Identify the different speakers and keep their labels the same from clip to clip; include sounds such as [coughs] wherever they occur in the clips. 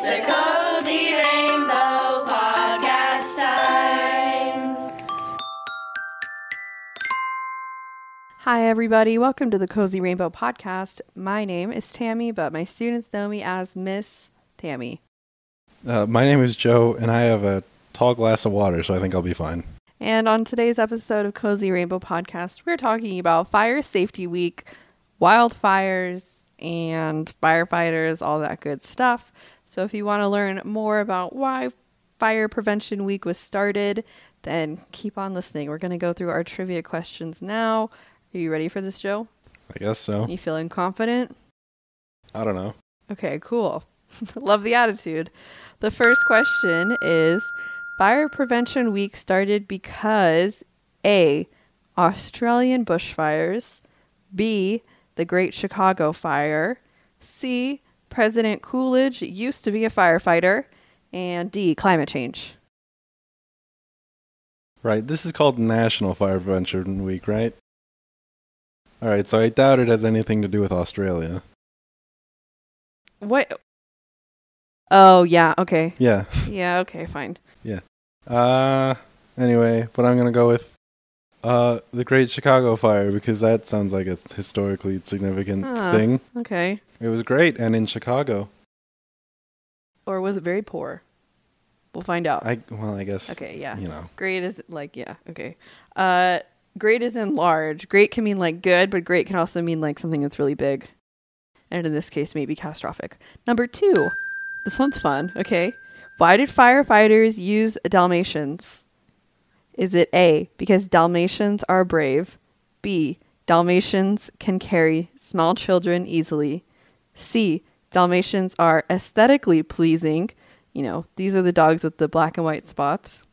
Speaker 1: It's the Cozy Rainbow Podcast time.
Speaker 2: Hi, everybody. Welcome to the Cozy Rainbow Podcast. My name is Tammy, but my students know me as Miss Tammy.
Speaker 3: Uh, my name is Joe, and I have a tall glass of water, so I think I'll be fine.
Speaker 2: And on today's episode of Cozy Rainbow Podcast, we're talking about Fire Safety Week, wildfires, and firefighters, all that good stuff. So if you want to learn more about why Fire Prevention Week was started, then keep on listening. We're going to go through our trivia questions now. Are you ready for this, Joe?
Speaker 3: I guess so.
Speaker 2: You feeling confident?
Speaker 3: I don't know.
Speaker 2: Okay, cool. [laughs] Love the attitude. The first question is Fire Prevention Week started because A. Australian bushfires, B. The Great Chicago Fire, C. President Coolidge used to be a firefighter, and D. Climate change.
Speaker 3: Right, this is called National Fire Prevention Week, right? Alright, so I doubt it has anything to do with Australia.
Speaker 2: What? Oh, yeah, okay.
Speaker 3: Yeah.
Speaker 2: Yeah, okay, fine. Yeah.
Speaker 3: Uh, anyway, but I'm gonna go with uh the Great Chicago Fire because that sounds like a historically significant
Speaker 2: Ah.
Speaker 3: thing.
Speaker 2: Okay.
Speaker 3: It was great, and in Chicago,
Speaker 2: Or was it very poor? We'll find out.
Speaker 3: I well, I guess
Speaker 2: Okay, yeah.
Speaker 3: you know,
Speaker 2: Great is like yeah, okay. Uh great is in large. Great can mean like good, but great can also mean like something that's really big. And in this case maybe catastrophic. Number 2. This one's fun, okay? Why did firefighters use Dalmatians? Is it A because Dalmatians are brave? B Dalmatians can carry small children easily. C Dalmatians are aesthetically pleasing. You know, these are the dogs with the black and white spots.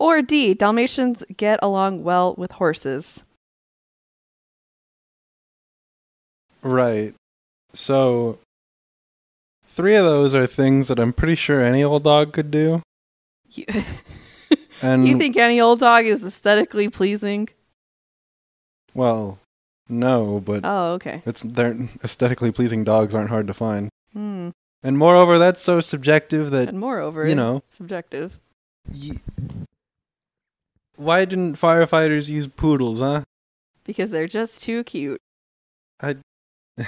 Speaker 2: Or D, Dalmatians get along well with horses.
Speaker 3: right. So, three of those are things that I'm pretty sure any old dog could do, [laughs] and
Speaker 2: you think any old dog is aesthetically pleasing?
Speaker 3: well, no, but
Speaker 2: Oh, okay.
Speaker 3: It's they're aesthetically pleasing dogs aren't hard to find.
Speaker 2: Hmm.
Speaker 3: And moreover, that's so subjective that
Speaker 2: And moreover,
Speaker 3: you know,
Speaker 2: subjective.
Speaker 3: y- why didn't firefighters use poodles, huh?
Speaker 2: Because they're just too cute.
Speaker 3: I [laughs]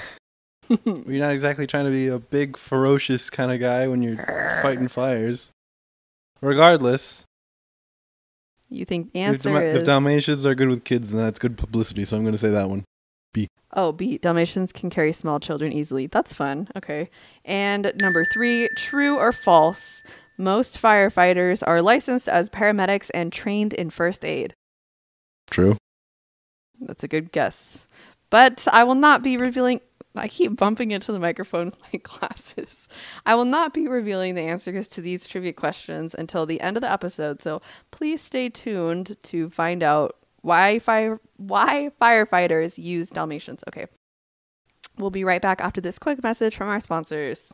Speaker 3: you're not exactly trying to be a big ferocious kind of guy when you're fighting fires. Regardless,
Speaker 2: You think the
Speaker 3: if,
Speaker 2: answer
Speaker 3: Dalma- if Dalmatians are good with kids, then that's good publicity. So I'm going to say that one. B.
Speaker 2: Oh, B. Dalmatians can carry small children easily. That's fun. Okay. And number three, true or false? Most firefighters are licensed as paramedics and trained in first aid.
Speaker 3: True.
Speaker 2: That's a good guess. But I will not be revealing. I keep bumping into the microphone with my [laughs] glasses. I will not be revealing the answers to these trivia questions until the end of the episode. So please stay tuned to find out why fire why firefighters use Dalmatians. Okay. We'll be right back after this quick message from our sponsors.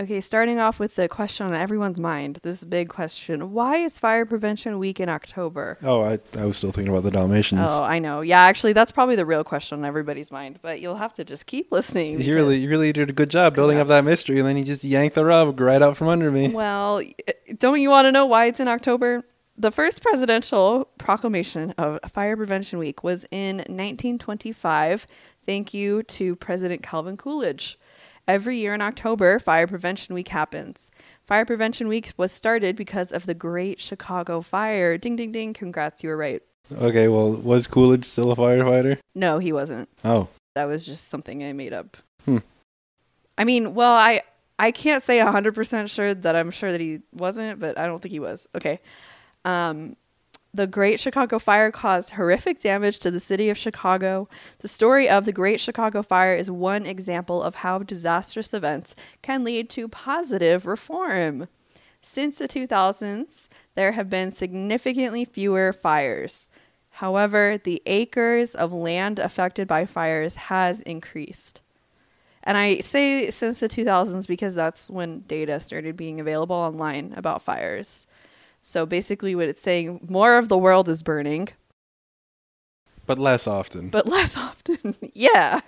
Speaker 2: Okay, starting off with the question on everyone's mind. This big question. Why is Fire Prevention Week in October?
Speaker 3: Oh, I I was still thinking about the Dalmatians.
Speaker 2: Oh, I know. Yeah, actually, that's probably the real question on everybody's mind, but you'll have to just keep listening.
Speaker 3: you really, you really did a good job building up that mystery, and then you just yanked the rug right out from under me.
Speaker 2: Well, don't you want to know why it's in October? The first presidential proclamation of Fire Prevention Week was in 1925. Thank you to President Calvin Coolidge. Every year in October, Fire Prevention Week happens. Fire Prevention Week was started because of the Great Chicago Fire. Ding, ding, ding. Congrats, you were right.
Speaker 3: Okay, well, was Coolidge still a firefighter?
Speaker 2: No, he wasn't.
Speaker 3: Oh,
Speaker 2: That was just something I made up.
Speaker 3: Hmm.
Speaker 2: I mean, well, I I can't say 100% sure that I'm sure that he wasn't, but I don't think he was. Okay. Um the Great Chicago Fire caused horrific damage to the city of Chicago. The story of the Great Chicago Fire is one example of how disastrous events can lead to positive reform. Since the 2000s, there have been significantly fewer fires. However, the acres of land affected by fires has increased. And I say since the 2000s because that's when data started being available online about fires. So basically, what it's saying, more of the world is burning,
Speaker 3: But less often.
Speaker 2: but less [laughs] often. yeah.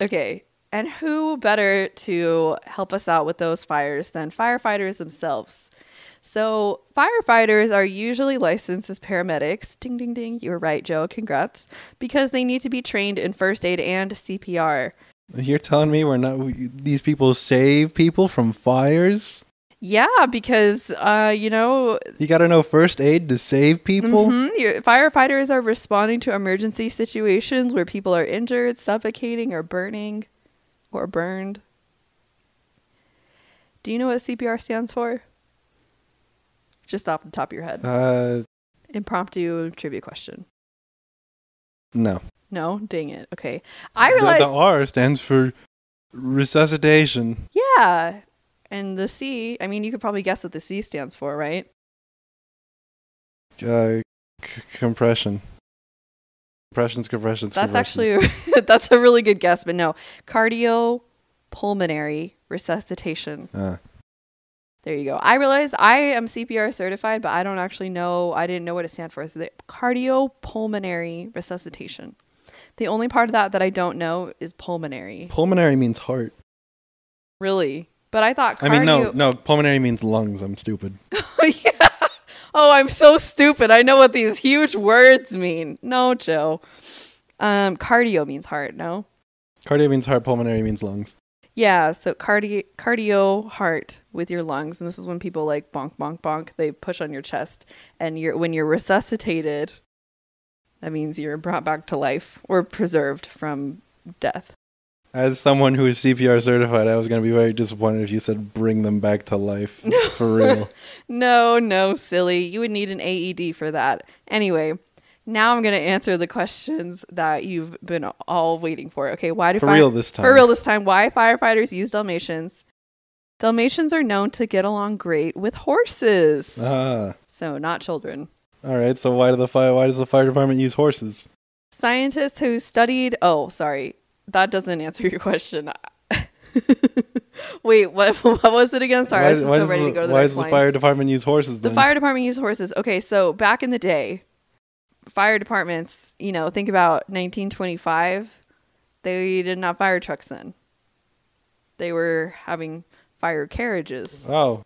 Speaker 2: Okay. And who better to help us out with those fires than firefighters themselves? So, firefighters are usually licensed as paramedics. Ding, ding, ding. You were right, Joe. Congrats. Because they need to be trained in first aid and CPR.
Speaker 3: You're telling me we're not we, these people save people from fires?
Speaker 2: Yeah, because, uh, you know,
Speaker 3: You got to know first aid to save people?
Speaker 2: mhm, your- firefighters are responding to emergency situations where people are injured, suffocating, or burning, or burned. Do you know what CPR stands for? Just off the top of your head.
Speaker 3: Uh
Speaker 2: Impromptu trivia question.
Speaker 3: no.
Speaker 2: No, dang it. Okay, I
Speaker 3: The-
Speaker 2: realized.
Speaker 3: the, R stands for resuscitation.
Speaker 2: yeah, and the C. I mean, you could probably guess what the C stands for, right?
Speaker 3: Uh c- compression. Compressions, compressions,
Speaker 2: That's
Speaker 3: compressions.
Speaker 2: actually [laughs] that's a really good guess, but no, cardiopulmonary resuscitation.
Speaker 3: Uh,
Speaker 2: There you go. I realize I am CPR certified, but I don't actually know. I didn't know what it stands for. So the cardiopulmonary resuscitation. The only part of that that I don't know is pulmonary.
Speaker 3: pulmonary means heart.
Speaker 2: Really, but I thought. Cardio-
Speaker 3: I mean, no, no. Pulmonary means lungs. I'm stupid. [laughs]
Speaker 2: yeah. Oh, I'm so stupid. I know what these huge words mean. No, Joe. Um, cardio means heart. No.
Speaker 3: Cardio means heart. Pulmonary means lungs.
Speaker 2: Yeah, so cardio cardio heart with your lungs, and this is when people like bonk bonk bonk. They push on your chest, and you're when you're resuscitated. That means you're brought back to life or preserved from death.
Speaker 3: As someone who is CPR certified, I was going to be very disappointed if you said bring them back to life. [laughs] No. For real.
Speaker 2: No, no, silly. You would need an AED for that. Anyway, now I'm going to answer the questions that you've been all waiting for. Okay, why do
Speaker 3: For
Speaker 2: fire-
Speaker 3: real this time.
Speaker 2: For real this time, why firefighters use Dalmatians? Dalmatians are known to get along great with horses.
Speaker 3: Ah.
Speaker 2: So, not children.
Speaker 3: All right. So why do the fire? Why does the fire department use horses?
Speaker 2: Scientists who studied. Oh, sorry. That doesn't answer your question. [laughs] Wait, what, [laughs] what was it again? Sorry, I was just so ready
Speaker 3: the,
Speaker 2: to go to the
Speaker 3: Why does the
Speaker 2: line.
Speaker 3: fire department use horses?
Speaker 2: The fire department used horses. Okay, so back in the day, fire departments, you know, think about 1925. They didn't have fire trucks then. They were having fire carriages
Speaker 3: Oh.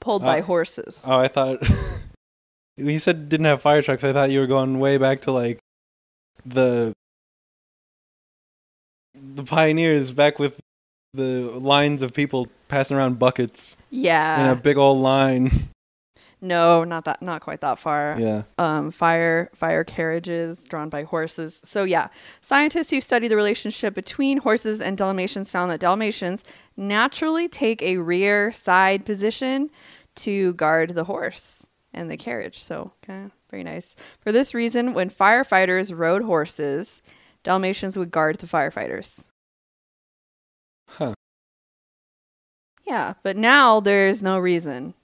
Speaker 2: pulled by
Speaker 3: Oh.
Speaker 2: horses.
Speaker 3: Oh, I thought [laughs] you said didn't have fire trucks. I thought you were going way back to like the the pioneers back with the lines of people passing around buckets
Speaker 2: Yeah.
Speaker 3: in a big old line.
Speaker 2: no, not that not quite that far.
Speaker 3: Yeah.
Speaker 2: um, fire fire carriages drawn by horses. So yeah, scientists who study the relationship between horses and Dalmatians found that Dalmatians naturally take a rear side position to guard the horse and the carriage. So okay, very nice. For this reason, when firefighters rode horses, Dalmatians would guard the firefighters.
Speaker 3: Huh.
Speaker 2: Yeah, but now there's no reason.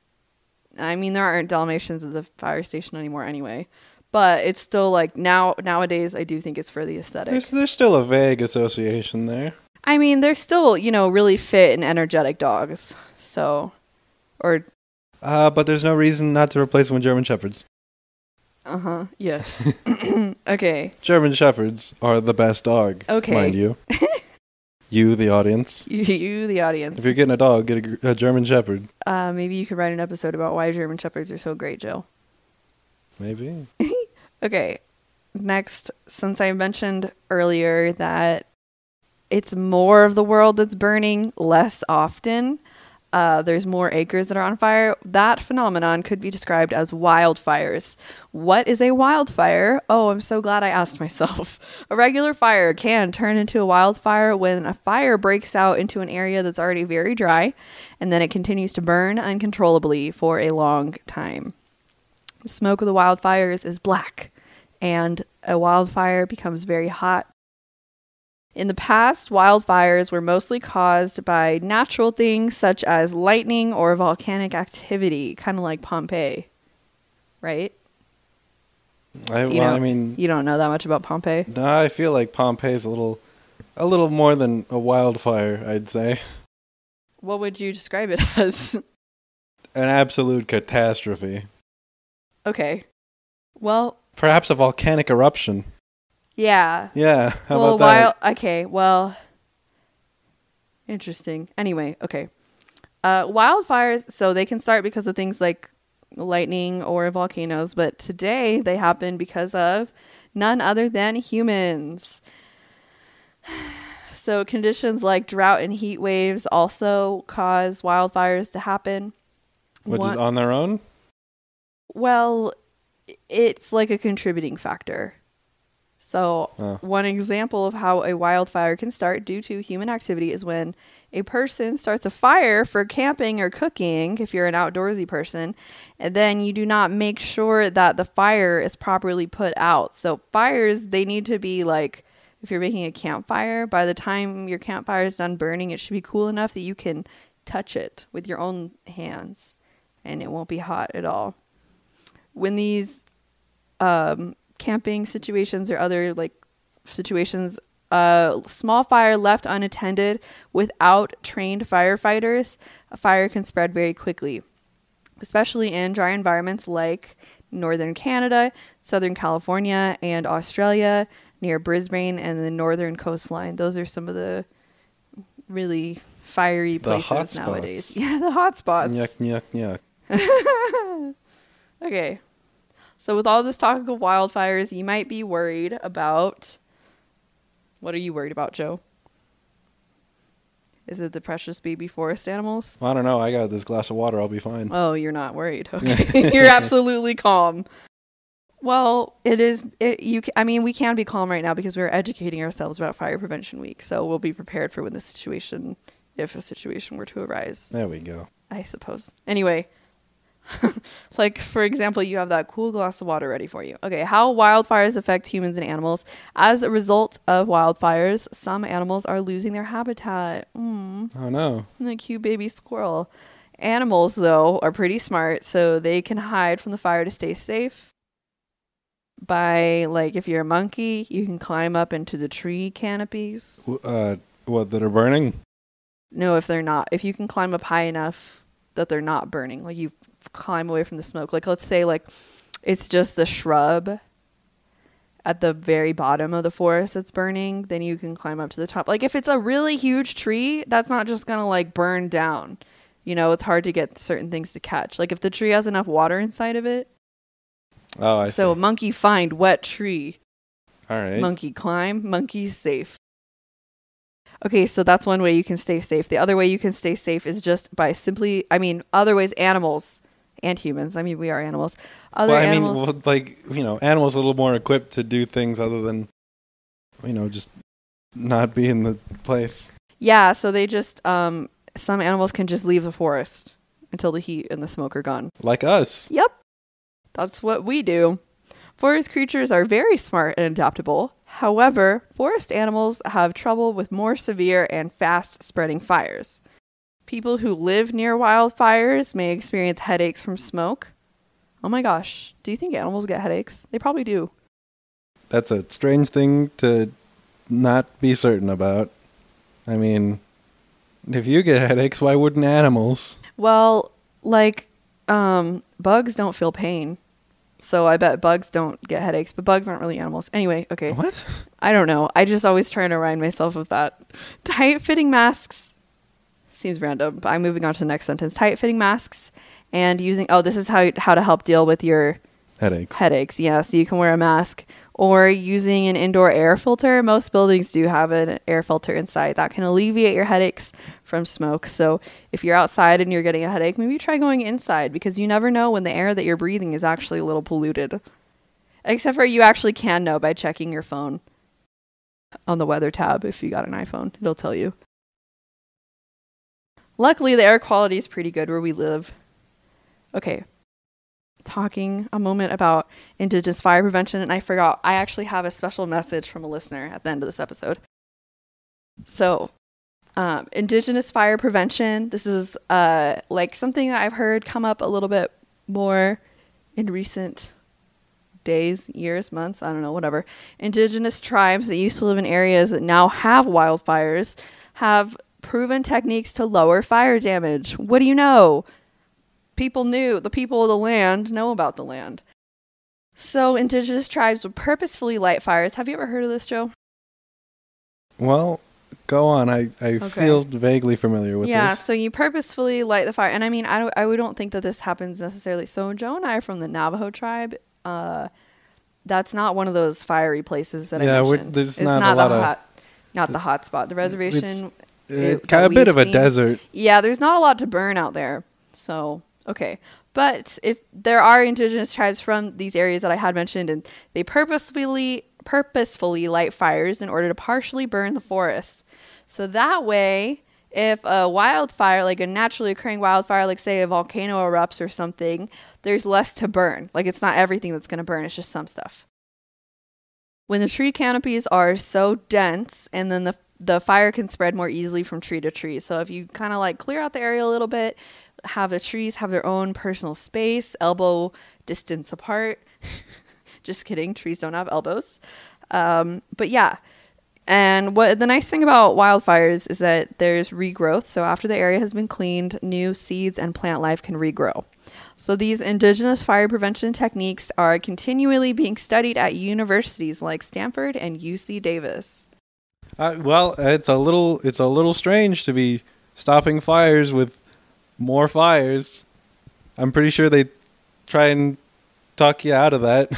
Speaker 2: I mean, there aren't Dalmatians at the fire station anymore anyway. But it's still like now nowadays I do think it's for the aesthetic.
Speaker 3: There's there's still a vague association there.
Speaker 2: I mean, they're still, you know, really fit and energetic dogs. So or
Speaker 3: Uh, but there's no reason not to replace them with German Shepherds.
Speaker 2: uh-huh. Yes. [laughs] [coughs] okay.
Speaker 3: German Shepherds are the best dog,
Speaker 2: Okay.
Speaker 3: mind you. [laughs] you, the audience. [laughs]
Speaker 2: You, the audience.
Speaker 3: If you're getting a dog, get a, a German Shepherd.
Speaker 2: Uh maybe you could write an episode about why German shepherds are so great, Jill.
Speaker 3: Maybe. [laughs]
Speaker 2: Okay. Next, since I mentioned earlier that it's more of the world that's burning less often, uh, there's more acres that are on fire. That phenomenon could be described as wildfires. What is a wildfire? Oh, I'm so glad I asked myself. [laughs] A regular fire can turn into a wildfire when a fire breaks out into an area that's already very dry and then it continues to burn uncontrollably for a long time. The smoke of the wildfires is black, and a wildfire becomes very hot. In the past, wildfires were mostly caused by natural things such as lightning or volcanic activity, kind of like Pompeii. Right?
Speaker 3: I,
Speaker 2: You
Speaker 3: well,
Speaker 2: know-
Speaker 3: I mean,
Speaker 2: You don't know that much about Pompeii?
Speaker 3: no, I feel like Pompeii's a little, a little more than a wildfire. I'd say
Speaker 2: What would you describe it [laughs] as?
Speaker 3: an absolute catastrophe.
Speaker 2: Okay. Well,
Speaker 3: Perhaps a volcanic eruption.
Speaker 2: Yeah.
Speaker 3: Yeah. How
Speaker 2: well,
Speaker 3: about that?
Speaker 2: okay, well, interesting. Anyway, okay. Uh, wildfires, so they can start because of things like lightning or volcanoes, but today they happen because of none other than humans. [sighs] So conditions like drought and heat waves also cause wildfires to happen.
Speaker 3: Which is on their own?
Speaker 2: well, it's like a contributing factor. So,
Speaker 3: Oh.
Speaker 2: one example of how a wildfire can start due to human activity is when a person starts a fire for camping or cooking, if you're an outdoorsy person, and then you do not make sure that the fire is properly put out. So, fires, they need to be like, if you're making a campfire, by the time your campfire is done burning, it should be cool enough that you can touch it with your own hands and it won't be hot at all when these um, camping situations or other like situations, a small fire left unattended without trained firefighters, a fire can spread very quickly, especially in dry environments like northern Canada, southern California, and Australia near Brisbane and the northern coastline. Those are some of the really fiery
Speaker 3: The hot
Speaker 2: places nowadays.
Speaker 3: spots. [laughs]
Speaker 2: Yeah, the hot spots.
Speaker 3: Yuck, yuck, yuck. [laughs]
Speaker 2: Okay. So with all this talk of wildfires, you might be worried about what are you worried about, Joe? Is it the precious baby forest animals?
Speaker 3: I don't know. I got this glass of water. I'll be fine.
Speaker 2: Oh, you're not worried. [laughs] Okay. [laughs] you're absolutely calm. Well, it is it, you I mean, we can be calm right now because we're educating ourselves about fire prevention week. So we'll be prepared for when the situation if a situation were to arise.
Speaker 3: There we go.
Speaker 2: I suppose. Anyway, [laughs] like for example, you have that cool glass of water ready for you. Okay, how wildfires affect humans and animals. As a result of wildfires, some animals are losing their habitat. Mm,
Speaker 3: Oh no.
Speaker 2: the cute baby squirrel. Animals, though, are pretty smart, so they can hide from the fire to stay safe. By like, if you're a monkey, you can climb up into the tree canopies.
Speaker 3: Uh, what that are burning?
Speaker 2: No, if they're not. If you can climb up high enough that they're not burning, like you climb away from the smoke. Like let's say like it's just the shrub at the very bottom of the forest that's burning, then you can climb up to the top. Like if it's a really huge tree, that's not just going to like burn down. You know, it's hard to get certain things to catch. Like if the tree has enough water inside of it.
Speaker 3: Oh, I
Speaker 2: so
Speaker 3: see.
Speaker 2: monkey find wet tree.
Speaker 3: All right.
Speaker 2: Monkey climb, monkey safe. Okay, so that's one way you can stay safe. The other way you can stay safe is just by simply, I mean, other ways, animals and humans. I mean, we are animals. Other
Speaker 3: well, I
Speaker 2: animals.
Speaker 3: mean, well, like you know, animals are a little more equipped to do things other than, you know, just not be in the place.
Speaker 2: yeah, so they just, um, some animals can just leave the forest until the heat and the smoke are gone.
Speaker 3: Like us.
Speaker 2: Yep. That's what we do. Forest creatures are very smart and adaptable. However, forest animals have trouble with more severe and fast spreading fires. People who live near wildfires may experience headaches from smoke. Oh my gosh, do you think animals get headaches? They probably do.
Speaker 3: That's a strange thing to not be certain about. I mean, if you get headaches, why wouldn't animals?
Speaker 2: Well, like um bugs don't feel pain. So I bet bugs don't get headaches, but bugs aren't really animals. Anyway, okay.
Speaker 3: What?
Speaker 2: I don't know. I just always try to remind myself of that. [laughs] Tight fitting masks seems random, but I'm moving on to the next sentence. Tight fitting masks and using oh, this is how how to help deal with your
Speaker 3: Headaches.
Speaker 2: headaches. Yeah, so you can wear a mask or using an indoor air filter. Most buildings do have an air filter inside that can alleviate your headaches from smoke. So if you're outside and you're getting a headache, maybe try going inside because you never know when the air that you're breathing is actually a little polluted. Except for you actually can know by checking your phone on the weather tab if you got an iPhone. It'll tell you. Luckily, the air quality is pretty good where we live. Okay. Talking a moment about indigenous fire prevention, and I forgot I actually have a special message from a listener at the end of this episode. So, um, indigenous fire prevention. This is uh, like something that I've heard come up a little bit more in recent days, years, months, I don't know, whatever. Indigenous tribes that used to live in areas that now have wildfires have proven techniques to lower fire damage. What do you know? people knew, the people of the land know about the land. So indigenous tribes would purposefully light fires. Have you ever heard of this, Joe?
Speaker 3: Well, go on. I, I
Speaker 2: Okay.
Speaker 3: feel vaguely familiar with
Speaker 2: yeah,
Speaker 3: this.
Speaker 2: so you purposefully light the fire. And I mean, I don't I don't think that this happens necessarily. So Joe and I are from the Navajo tribe. Uh that's not one of those fiery places that
Speaker 3: Yeah,
Speaker 2: I mentioned.
Speaker 3: there's
Speaker 2: it's
Speaker 3: not a
Speaker 2: not,
Speaker 3: lot
Speaker 2: the
Speaker 3: of-
Speaker 2: hot not the hot spot. The reservation
Speaker 3: Eh,
Speaker 2: it-
Speaker 3: kind of a bit of a desert.
Speaker 2: Yeah, there's not a lot to burn out there. So, okay. But if there are indigenous tribes from these areas that I had mentioned and they purposefully purposefully light fires in order to partially burn the forest. So that way, if a wildfire, like a naturally occurring wildfire, like say a volcano erupts or something, there's less to burn. Like it's not everything that's going to burn, it's just some stuff. When the tree canopies are so dense and then the the fire can spread more easily from tree to tree. So if you kind of like clear out the area a little bit, have the trees have their own personal space, elbow distance apart. [laughs] Just kidding, trees don't have elbows. Um, but yeah, and what the nice thing about wildfires is that there's regrowth. So after the area has been cleaned, new seeds and plant life can regrow. So these indigenous fire prevention techniques are continually being studied at universities like Stanford and UC Davis.
Speaker 3: Uh, well, it's a little it's a little strange to be stopping fires with more fires. I'm pretty sure they try and talk you out of that.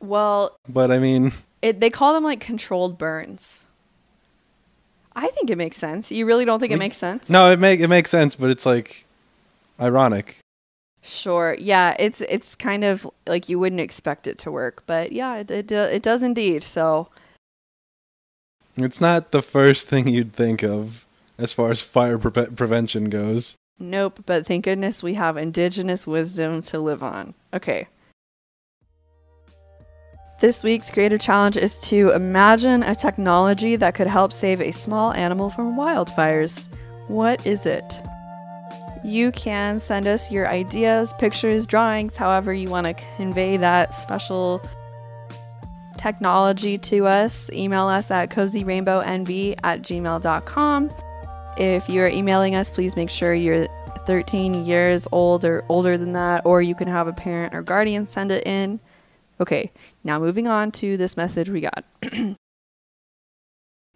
Speaker 2: Well, [laughs]
Speaker 3: but I mean,
Speaker 2: it, they call them like controlled burns. I think it makes sense. You really don't think it makes sense?
Speaker 3: no, it make it makes sense, but it's like ironic.
Speaker 2: Sure. Yeah, it's it's kind of like you wouldn't expect it to work, but yeah, it it, it does indeed. So,
Speaker 3: It's not the first thing you'd think of as far as fire pre- prevention goes.
Speaker 2: nope, but thank goodness we have indigenous wisdom to live on. Okay. This week's creative challenge is to imagine a technology that could help save a small animal from wildfires. What is it? You can send us your ideas, pictures, drawings, however you want to convey that special technology to us. Email us at cozyrainbownv at gmail.com. If you're emailing us, please make sure you're 13 years old or older than that, or you can have a parent or guardian send it in. Okay, now moving on to this message we got. [clears throat]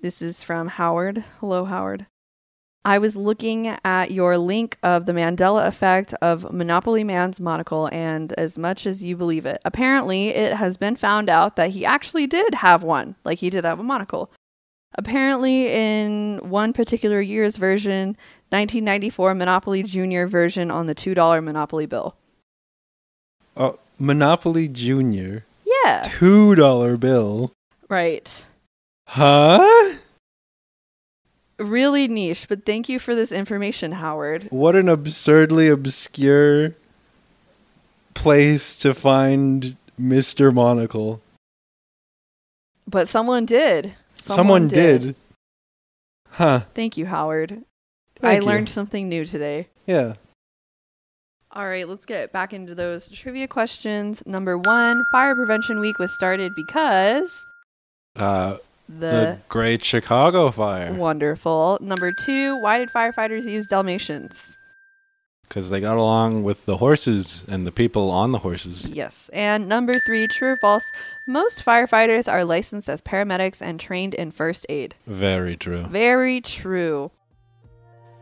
Speaker 2: this is from Howard. Hello, Howard. I was looking at your link of the Mandela effect of Monopoly Man's monocle, and as much as you believe it, apparently it has been found out that he actually did have one. Like he did have a monocle. Apparently, in one particular year's version, 1994 Monopoly Junior version on the $2 Monopoly bill.
Speaker 3: Oh, Monopoly Junior,
Speaker 2: Yeah,
Speaker 3: two dollar bill.
Speaker 2: right.
Speaker 3: Huh?
Speaker 2: Really niche, but thank you for this information, Howard.
Speaker 3: What an absurdly obscure place to find Mr. Monocle.
Speaker 2: But someone did.
Speaker 3: Someone, did. Huh.
Speaker 2: Thank you, Howard.
Speaker 3: Thank
Speaker 2: I
Speaker 3: you.
Speaker 2: learned something new today.
Speaker 3: Yeah.
Speaker 2: All right, let's get back into those trivia questions. Number one Fire Prevention Week was started because
Speaker 4: Uh,
Speaker 2: the,
Speaker 4: the Great Chicago Fire.
Speaker 2: wonderful. Number two Why did firefighters use Dalmatians?
Speaker 4: Because they got along with the horses and the people on the horses.
Speaker 2: Yes. And number three True or false? Most firefighters are licensed as paramedics and trained in first aid.
Speaker 4: Very true.
Speaker 2: Very true.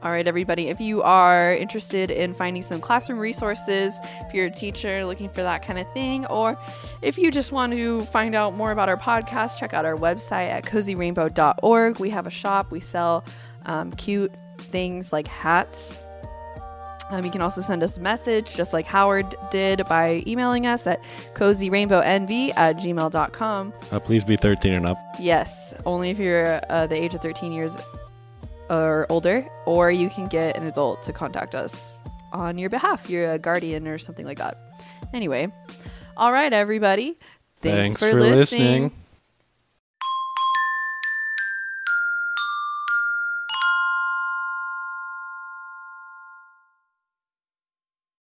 Speaker 2: All right, everybody, if you are interested in finding some classroom resources, if you're a teacher looking for that kind of thing, or if you just want to find out more about our podcast, check out our website at cozyrainbow.org. We have a shop, we sell um, cute things like hats. Um, you can also send us a message, just like Howard did, by emailing us at cozyrainbownv at gmail.com.
Speaker 4: Uh, please be 13 and up.
Speaker 2: Yes, only if you're uh, the age of 13 years or older, or you can get an adult to contact us on your behalf. You're a guardian or something like that. Anyway, all right, everybody. Thanks,
Speaker 4: Thanks
Speaker 2: for,
Speaker 4: for
Speaker 2: listening.
Speaker 4: listening.